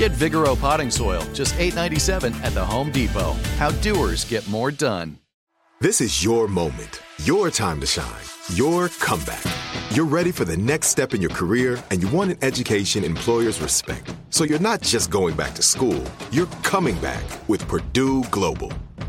Get Vigoro potting soil, just $8.97 at the Home Depot. How doers get more done. This is your moment, your time to shine, your comeback. You're ready for the next step in your career and you want an education employers respect. So you're not just going back to school, you're coming back with Purdue Global.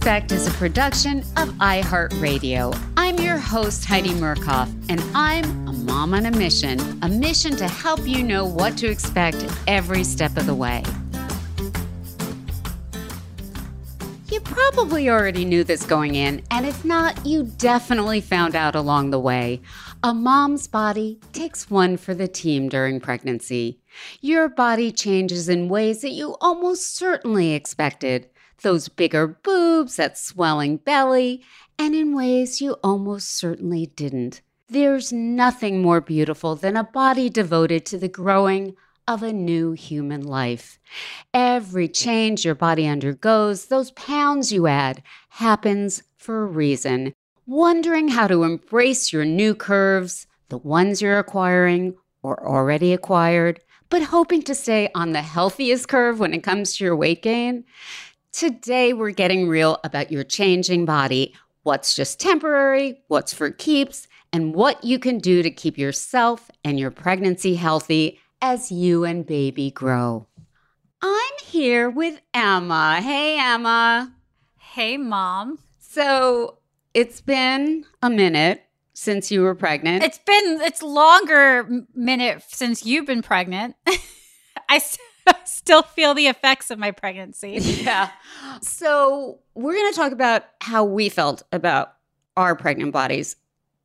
Expect is a production of iHeartRadio. I'm your host, Heidi Murkoff, and I'm a mom on a mission a mission to help you know what to expect every step of the way. You probably already knew this going in, and if not, you definitely found out along the way. A mom's body takes one for the team during pregnancy. Your body changes in ways that you almost certainly expected. Those bigger boobs, that swelling belly, and in ways you almost certainly didn't. There's nothing more beautiful than a body devoted to the growing of a new human life. Every change your body undergoes, those pounds you add, happens for a reason. Wondering how to embrace your new curves, the ones you're acquiring or already acquired, but hoping to stay on the healthiest curve when it comes to your weight gain? Today, we're getting real about your changing body, what's just temporary, what's for keeps, and what you can do to keep yourself and your pregnancy healthy as you and baby grow. I'm here with Emma. Hey, Emma. Hey, mom. So it's been a minute since you were pregnant. It's been it's longer minute since you've been pregnant. I still feel the effects of my pregnancy. yeah. So we're going to talk about how we felt about our pregnant bodies.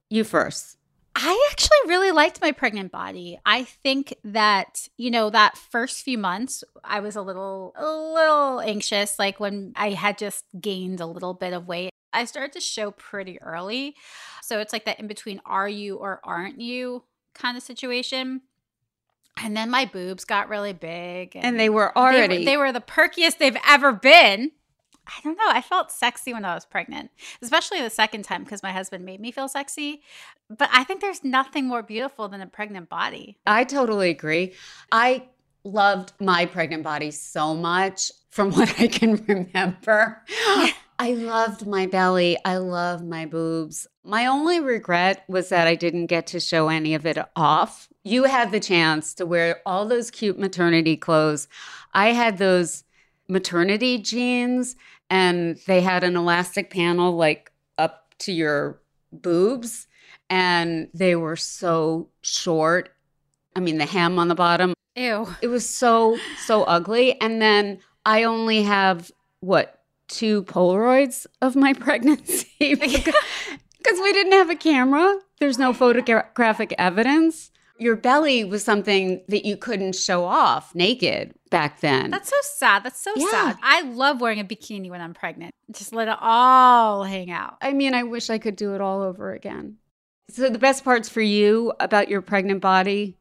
You first. I actually really liked my pregnant body. I think that, you know, that first few months I was a little a little anxious like when I had just gained a little bit of weight. I started to show pretty early. So it's like that in between are you or aren't you kind of situation. And then my boobs got really big And they were they were- already. They were, the perkiest they've ever been. I don't know. I felt sexy when I was pregnant, especially the second time because my husband made me feel sexy. But I think there's nothing more beautiful than a pregnant body. I totally agree. I loved my pregnant body so much from what I can remember. I loved my belly. I love my boobs. My only regret was that I didn't get to show any of it off. You had the chance to wear all those cute maternity clothes. I had those maternity jeans and they had an elastic panel like up to your boobs and they were so short. I mean, the hem on the bottom, Ew. it was so, so ugly. And then I only have what, two Polaroids of my pregnancy? didn't have a camera. There's no photographic evidence. Your belly was something that you couldn't show off naked back then. That's so sad. That's so Yeah. sad. I love wearing a bikini when I'm pregnant. Just let it all hang out. I mean, I wish I could do it all over again. So, the best parts for you about your pregnant body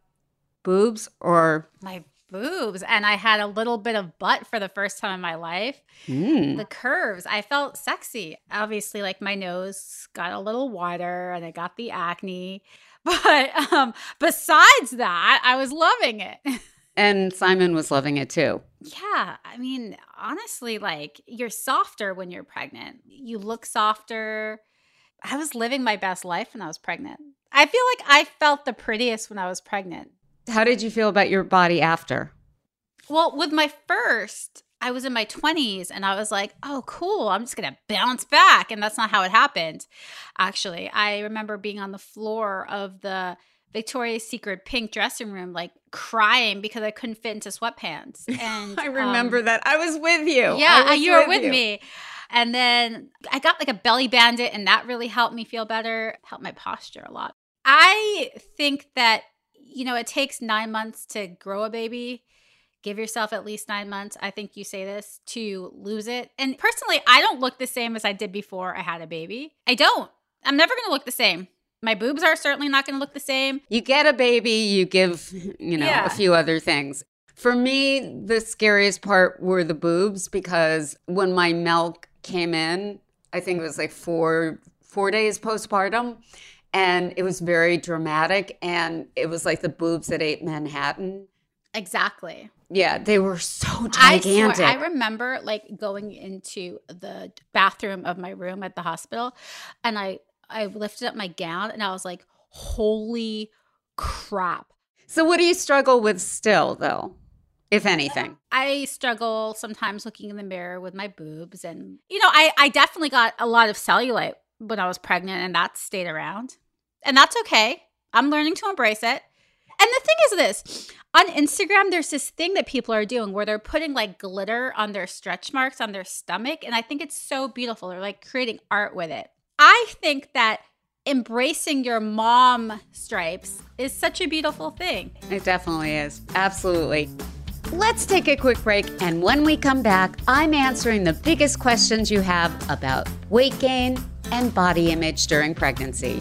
boobs or My boobs. And I had a little bit of butt for the first time in my life. Mm. The curves, I felt sexy. Obviously, like my nose got a little wider and I got the acne. But um, besides that, I was loving it. And Simon was loving it too. Yeah, I mean, honestly, like you're softer when you're pregnant. You look softer. I was living my best life when I was pregnant. I feel like I felt the prettiest when I was pregnant. How did you feel about your body after? Well, with my first, I was in my 20s and I was like, oh, cool. I'm just going to bounce back. And that's not how it happened. Actually, I remember being on the floor of the Victoria's Secret pink dressing room, like crying because I couldn't fit into sweatpants. And I remember um, that. I was with you. Yeah, you were with you. me. And then I got like a belly bandit, and that really helped me feel better, helped my posture a lot. I think that, you know, it takes nine months to grow a baby. Give yourself at least nine months. I think you say this to lose it. And personally, I don't look the same as I did before I had a baby. I don't. I'm never going to look the same. My boobs are certainly not going to look the same. You get a baby, you give, you know, Yeah. a few other things. For me, the scariest part were the boobs because when my milk came in, I think it was like four four days postpartum, and it was very dramatic, and it was like the boobs that ate Manhattan. Exactly. Yeah, they were so I gigantic. swear, I remember like going into the bathroom of my room at the hospital, and I I lifted up my gown and I was like, "Holy crap!" so, what do you struggle with still, though, if anything? I struggle sometimes looking in the mirror with my boobs, and you know, I I definitely got a lot of cellulite when I was pregnant, and that stayed around, and that's okay. I'm learning to embrace it. And the thing is this on Instagram, there's this thing that people are doing where they're putting like glitter on their stretch marks on their stomach. And I think it's so beautiful. They're like creating art with it. I think that embracing your mom stripes is such a beautiful thing. It definitely is. Absolutely. Let's take a quick break. And when we come back, I'm answering the biggest questions you have about weight gain and body image during pregnancy.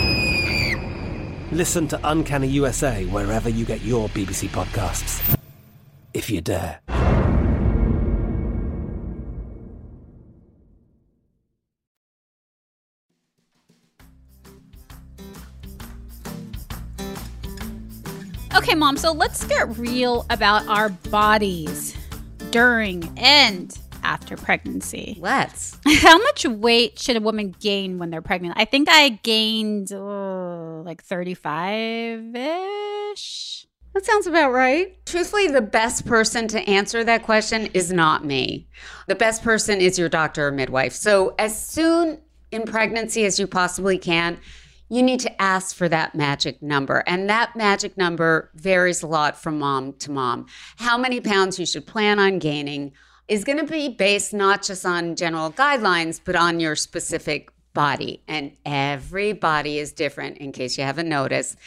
Listen to Uncanny USA wherever you get your BBC podcasts, if you dare. Okay, mom, so let's get real about our bodies during and after pregnancy. Let's. How much weight should a woman gain when they're pregnant? I think I gained oh, like 35 ish. That sounds about right. Truthfully, the best person to answer that question is not me. The best person is your doctor or midwife. So, as soon in pregnancy as you possibly can, you need to ask for that magic number. And that magic number varies a lot from mom to mom. How many pounds you should plan on gaining is going to be based not just on general guidelines, but on your specific body. And every body is different, in case you haven't noticed.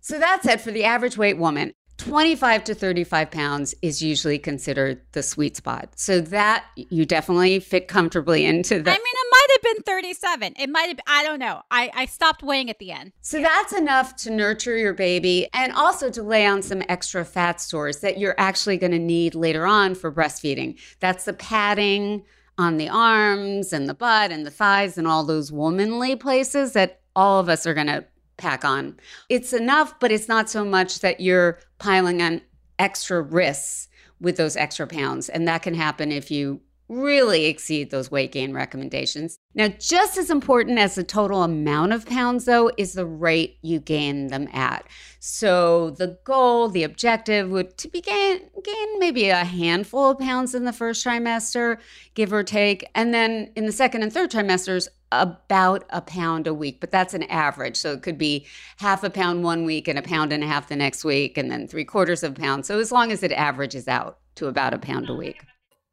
So that said, for the average weight woman, 25 to 35 pounds is usually considered the sweet spot. So that you definitely fit comfortably into the. I mean, it might have been 37. It might have, I don't know. I, I stopped weighing at the end. So that's enough to nurture your baby and also to lay on some extra fat stores that you're actually going to need later on for breastfeeding. That's the padding on the arms and the butt and the thighs and all those womanly places that all of us are going to pack on. It's enough, but it's not so much that you're piling on extra risks with those extra pounds. And that can happen if you really exceed those weight gain recommendations. Now, just as important as the total amount of pounds, though, is the rate you gain them at. So, the goal, the objective would to be gain, gain maybe a handful of pounds in the first trimester, give or take. And then in the second and third trimesters, about a pound a week, but that's an average. So it could be half a pound one week and a pound and a half the next week, and then three quarters of a pound. So as long as it averages out to about a pound a week.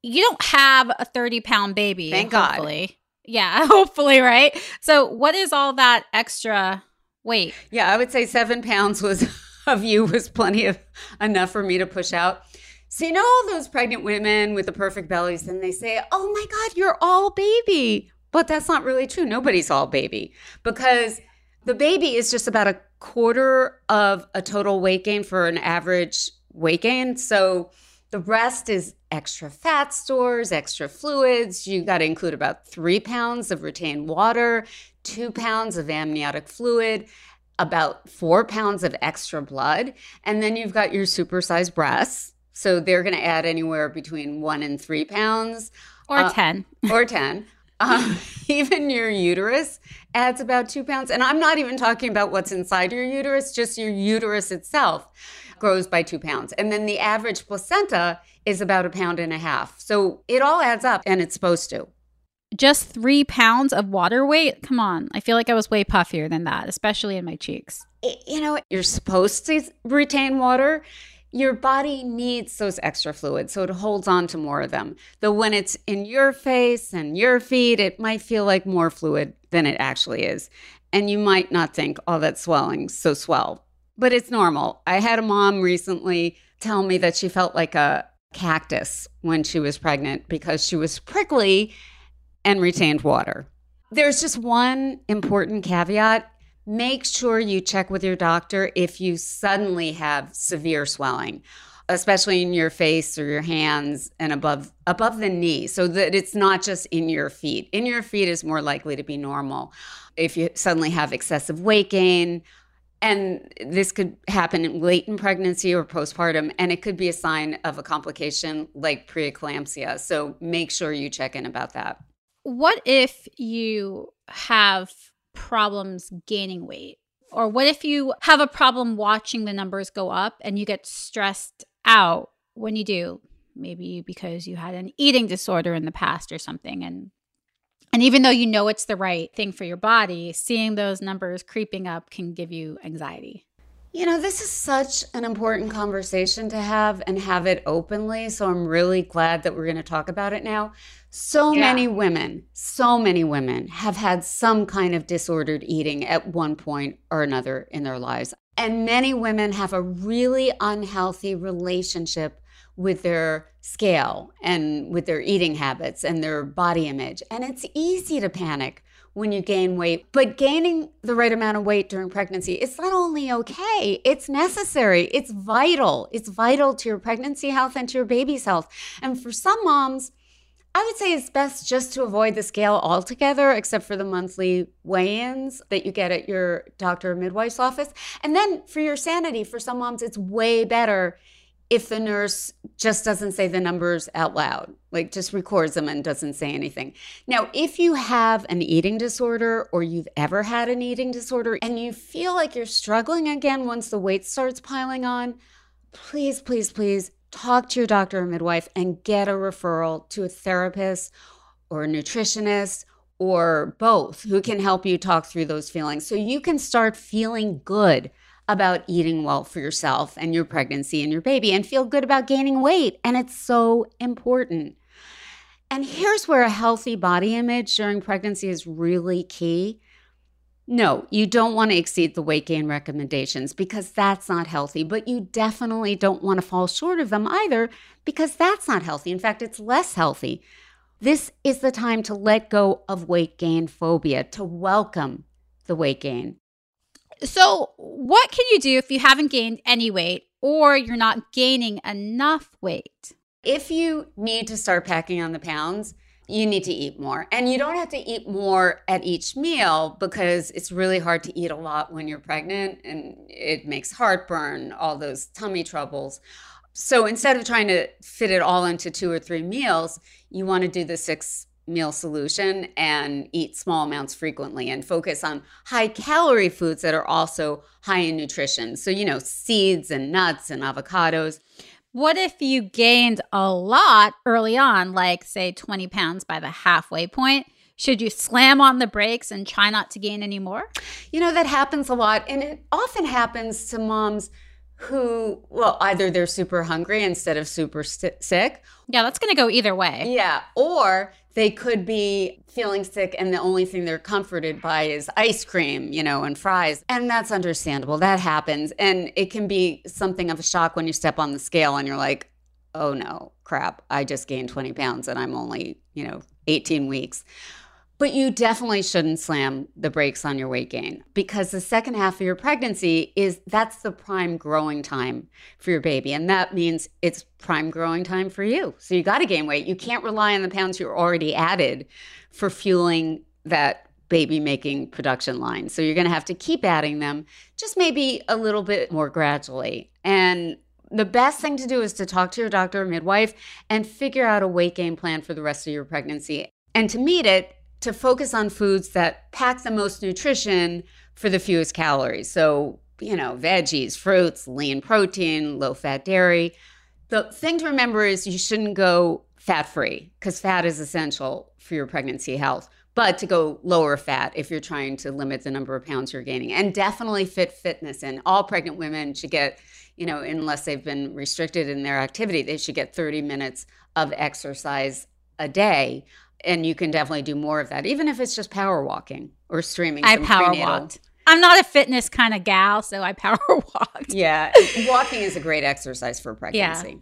You don't have a 30 pound baby. Thank God. Yeah, hopefully, right? So, what is all that extra weight? Yeah, I would say seven pounds was of you was plenty of enough for me to push out. So you know all those pregnant women with the perfect bellies, and they say, "Oh my God, you're all baby," but that's not really true. Nobody's all baby because the baby is just about a quarter of a total weight gain for an average weight gain. So the rest is extra fat stores, extra fluids. You got to include about three pounds of retained water, two pounds of amniotic fluid, about four pounds of extra blood. And then you've got your supersized breasts. So they're going to add anywhere between one and three pounds. Or Uh, 10. or 10. Um, even your uterus adds about two pounds. And I'm not even talking about what's inside your uterus, just your uterus itself grows by two pounds. And then the average placenta is about a pound and a half. So it all adds up and it's supposed to. Just three pounds of water weight? Come on. I feel like I was way puffier than that, especially in my cheeks. I- You know, you're supposed to retain water. Your body needs those extra fluids, so it holds on to more of them. Though when it's in your face and your feet, it might feel like more fluid than it actually is. And you might not think, oh, that swelling, so swell. But it's normal. I had a mom recently tell me that she felt like a cactus when she was pregnant because she was prickly and retained water. There's just one important caveat. Make sure you check with your doctor if you suddenly have severe swelling, especially in your face or your hands and above above the knee, so that it's not just in your feet. In your feet is more likely to be normal. If you suddenly have excessive weight gain, and this could happen late in pregnancy or postpartum, and it could be a sign of a complication like preeclampsia. So make sure you check in about that. What if you have problems gaining weight? Or what if you have a problem watching the numbers go up and you get stressed out when you do? Maybe because you had an eating disorder in the past or something and and even though you know it's the right thing for your body, seeing those numbers creeping up can give you anxiety. You know, this is such an important conversation to have and have it openly. So I'm really glad that we're going to talk about it now. So Yeah. many women, so many women have had some kind of disordered eating at one point or another in their lives. And many women have a really unhealthy relationship with their scale and with their eating habits and their body image. And it's easy to panic when you gain weight. But gaining the right amount of weight during pregnancy, it's not only okay, it's necessary, it's vital. It's vital to your pregnancy health and to your baby's health. And for some moms, I would say it's best just to avoid the scale altogether, except for the monthly weigh ins that you get at your doctor or midwife's office. And then for your sanity, for some moms, it's way better if the nurse just doesn't say the numbers out loud, like just records them and doesn't say anything. Now, if you have an eating disorder or you've ever had an eating disorder and you feel like you're struggling again once the weight starts piling on, please, please, please talk to your doctor or midwife and get a referral to a therapist or a nutritionist or both who can help you talk through those feelings so you can start feeling good about eating well for yourself and your pregnancy and your baby and feel good about gaining weight. And it's so important. And here's where a healthy body image during pregnancy is really key. No, you don't want to exceed the weight gain recommendations because that's not healthy, but you definitely don't want to fall short of them either because that's not healthy. In fact, it's less healthy. This is the time to let go of weight gain phobia, to welcome the weight gain. So, what can you do if you haven't gained any weight or you're not gaining enough weight? If you need to start packing on the pounds, you need to eat more. And you don't have to eat more at each meal because it's really hard to eat a lot when you're pregnant and it makes heartburn, all those tummy troubles. So instead of trying to fit it all into two or three meals, you want to do the six meal solution and eat small amounts frequently and focus on high calorie foods that are also high in nutrition. So, you know, seeds and nuts and avocados. What if you gained a lot early on, like say 20 pounds by the halfway point? Should you slam on the brakes and try not to gain any more? You know, that happens a lot. And it often happens to moms who, well, either they're super hungry instead of super sick. Yeah, that's going to go either way. Yeah. Or they could be feeling sick and the only thing they're comforted by is ice cream, you know, and fries. And that's understandable. That happens. And it can be something of a shock when you step on the scale and you're like, oh no, crap, I just gained 20 pounds and I'm only, you know, 18 weeks. But you definitely shouldn't slam the brakes on your weight gain because the second half of your pregnancy is that's the prime growing time for your baby. And that means it's prime growing time for you. So you got to gain weight. You can't rely on the pounds you're already added for fueling that baby making production line. So you're going to have to keep adding them, just maybe a little bit more gradually. And the best thing to do is to talk to your doctor or midwife and figure out a weight gain plan for the rest of your pregnancy. And to meet it, to focus on foods that pack the most nutrition for the fewest calories. So, you know, veggies, fruits, lean protein, low fat dairy. The thing to remember is you shouldn't go fat free because fat is essential for your pregnancy health, but to go lower fat if you're trying to limit the number of pounds you're gaining. And definitely fit fitness in. All pregnant women should get, you know, unless they've been restricted in their activity, they should get 30 minutes of exercise a day and you can definitely do more of that, even if it's just power walking or streaming. I power prenatal. walked. I'm not a fitness kind of gal, so I power walked. Yeah, walking is a great exercise for pregnancy.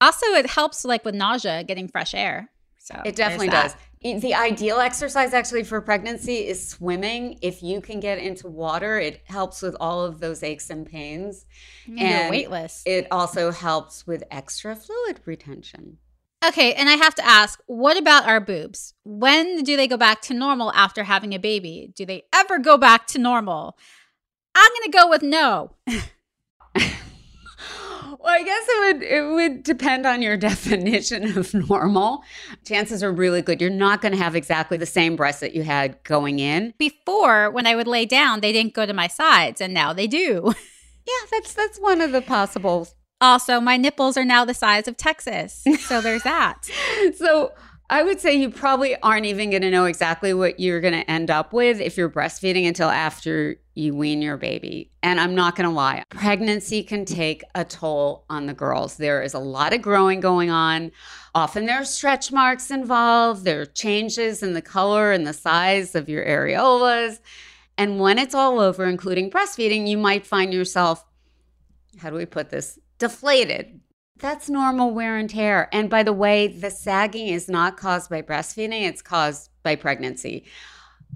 Also, it helps like with nausea, getting fresh air. So It definitely does. The ideal exercise actually for pregnancy is swimming. If you can get into water, it helps with all of those aches and pains. Mm, you're weightless. It also helps with extra fluid retention. Okay, and I have to ask, what about our boobs? When do they go back to normal after having a baby? Do they ever go back to normal? I'm going to go with no. Well, I guess it would it would depend on your definition of normal. Chances are really good you're not going to have exactly the same breasts that you had going in. Before, when I would lay down, they didn't go to my sides, and now they do. Yeah, that's that's one of the possible. Also, my nipples are now the size of Texas. So there's that. So I would say you probably aren't even going to know exactly what you're going to end up with if you're breastfeeding until after you wean your baby. And I'm not going to lie, pregnancy can take a toll on the girls. There is a lot of growing going on. Often there are stretch marks involved, there are changes in the color and the size of your areolas. And when it's all over, including breastfeeding, you might find yourself, how do we put this, deflated. That's normal wear and tear. And by the way, the sagging is not caused by breastfeeding, it's caused by pregnancy.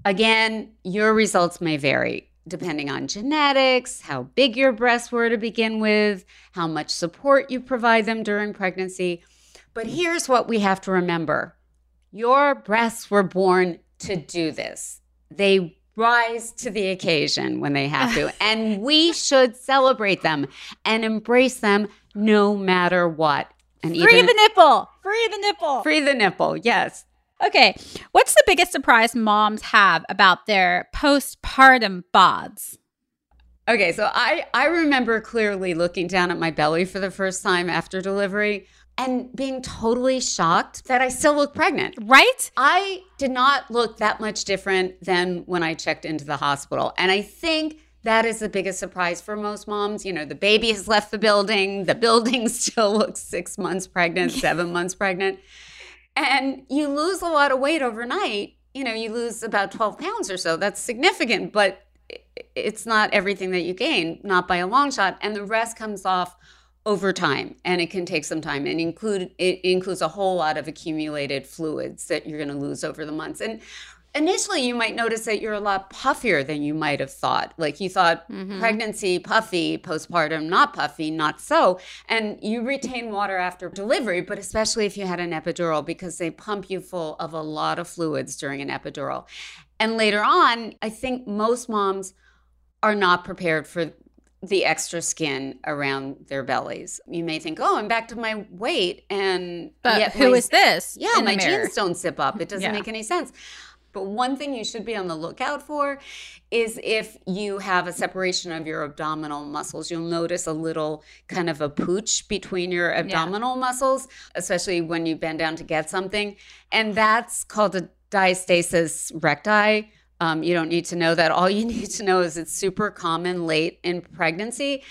Again, your results may vary depending on genetics, how big your breasts were to begin with, how much support you provide them during pregnancy. But here's what we have to remember your breasts were born to do this. They rise to the occasion when they have to. and we should celebrate them and embrace them no matter what. And Free the nipple. Free the nipple. free the nipple. Yes. Okay. What's the biggest surprise moms have about their postpartum bods? Okay, so I I remember clearly looking down at my belly for the first time after delivery and being totally shocked that I still look pregnant. Right? I did not look that much different than when I checked into the hospital. And I think that is the biggest surprise for most moms. You know, the baby has left the building, the building still looks six months pregnant, seven months pregnant. And you lose a lot of weight overnight. You know, you lose about 12 pounds or so. That's significant, but it's not everything that you gain, not by a long shot. And the rest comes off over time and it can take some time and include it includes a whole lot of accumulated fluids that you're going to lose over the months. And initially you might notice that you're a lot puffier than you might have thought. Like you thought mm-hmm. pregnancy puffy postpartum not puffy not so. And you retain water after delivery but especially if you had an epidural because they pump you full of a lot of fluids during an epidural. And later on i think most moms are not prepared for the extra skin around their bellies. You may think, "Oh, I'm back to my weight," and But yet who my- is this Yeah, my jeans don't zip up. It doesn't Yeah. make any sense. But one thing you should be on the lookout for is if you have a separation of your abdominal muscles. You'll notice a little kind of a pooch between your abdominal muscles, especially when you bend down to get something. And that's called a diastasis recti. Um, you don't need to know that. All you need to know is it's super common late in pregnancy.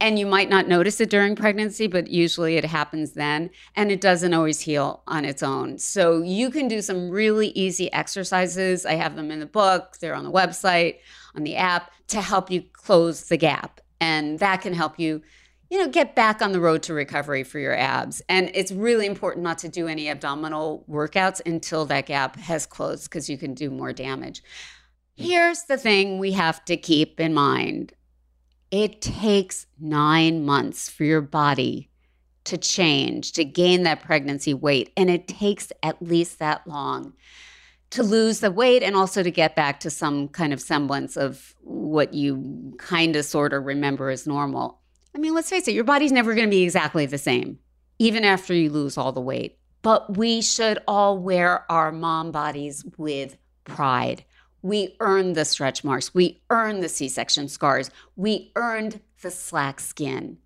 And you might not notice it during pregnancy, but usually it happens then. And it doesn't always heal on its own. So you can do some really easy exercises. I have them in the book, they're on the website, on the app to help you close the gap. And that can help you, you know, get back on the road to recovery for your abs. And it's really important not to do any abdominal workouts until that gap has closed because you can do more damage. Here's the thing we have to keep in mind it takes nine months for your body to change, to gain that pregnancy weight. And it takes at least that long to lose the weight and also to get back to some kind of semblance of what you kind of sort of remember as normal. I mean, let's face it, your body's never going to be exactly the same, even after you lose all the weight. But we should all wear our mom bodies with pride. We earned the stretch marks. We earned the C section scars. We earned the slack skin.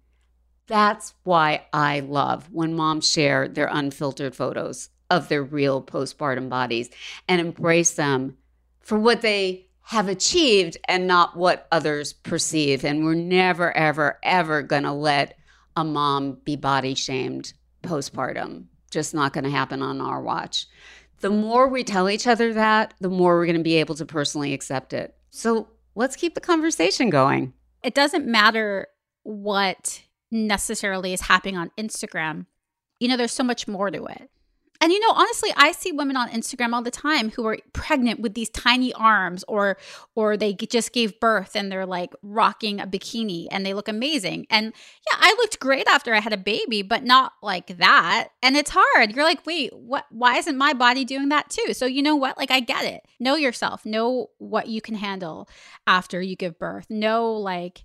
That's why I love when moms share their unfiltered photos of their real postpartum bodies and embrace them for what they have achieved and not what others perceive. And we're never, ever, ever going to let a mom be body shamed postpartum. Just not going to happen on our watch. The more we tell each other that, the more we're going to be able to personally accept it. So let's keep the conversation going. It doesn't matter what necessarily is happening on Instagram. You know, there's so much more to it. And you know, honestly, I see women on Instagram all the time who are pregnant with these tiny arms or or they just gave birth and they're like rocking a bikini and they look amazing. And yeah, I looked great after I had a baby, but not like that. And it's hard. You're like, "Wait, what why isn't my body doing that too?" So you know what? Like I get it. Know yourself. Know what you can handle after you give birth. Know like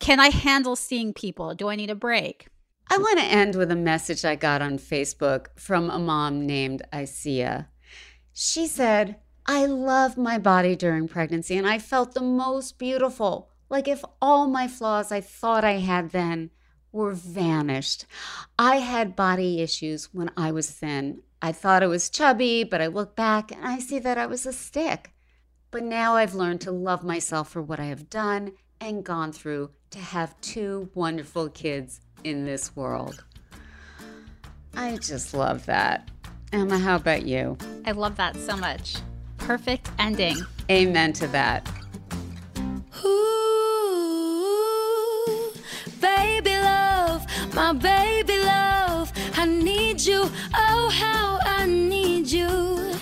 Can I handle seeing people? Do I need a break? I want to end with a message I got on Facebook from a mom named Isia. She said, I love my body during pregnancy and I felt the most beautiful, like if all my flaws I thought I had then were vanished. I had body issues when I was thin. I thought I was chubby, but I look back and I see that I was a stick. But now I've learned to love myself for what I have done and gone through to have two wonderful kids in this world. I just love that. Emma, how about you? I love that so much. Perfect ending. Amen to that. Ooh, baby love, my baby love. I need you. Oh, how I need you.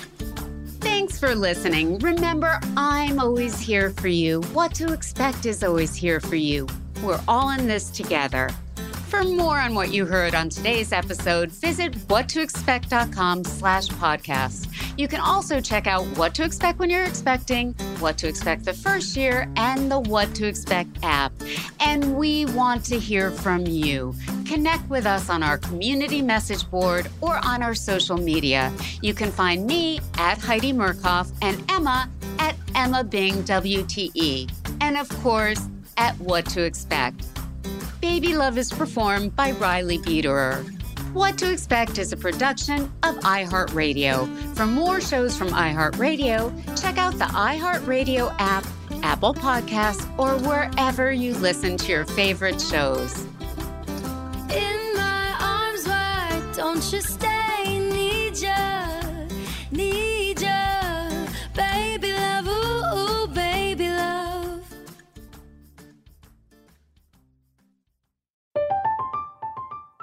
Thanks for listening. Remember, I'm always here for you. What to expect is always here for you. We're all in this together. For more on what you heard on today's episode, visit whattoexpect.com slash podcast. You can also check out what to expect when you're expecting, what to expect the first year, and the What to Expect app. And we want to hear from you. Connect with us on our community message board or on our social media. You can find me at Heidi Murkoff and Emma at Emma Bing WTE. And of course, at What to Expect. Baby Love is performed by Riley Biederer. What to Expect is a production of iHeartRadio. For more shows from iHeartRadio, check out the iHeartRadio app, Apple Podcasts, or wherever you listen to your favorite shows. In my arms, why don't you stay? Need ya,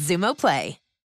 Xumo Play.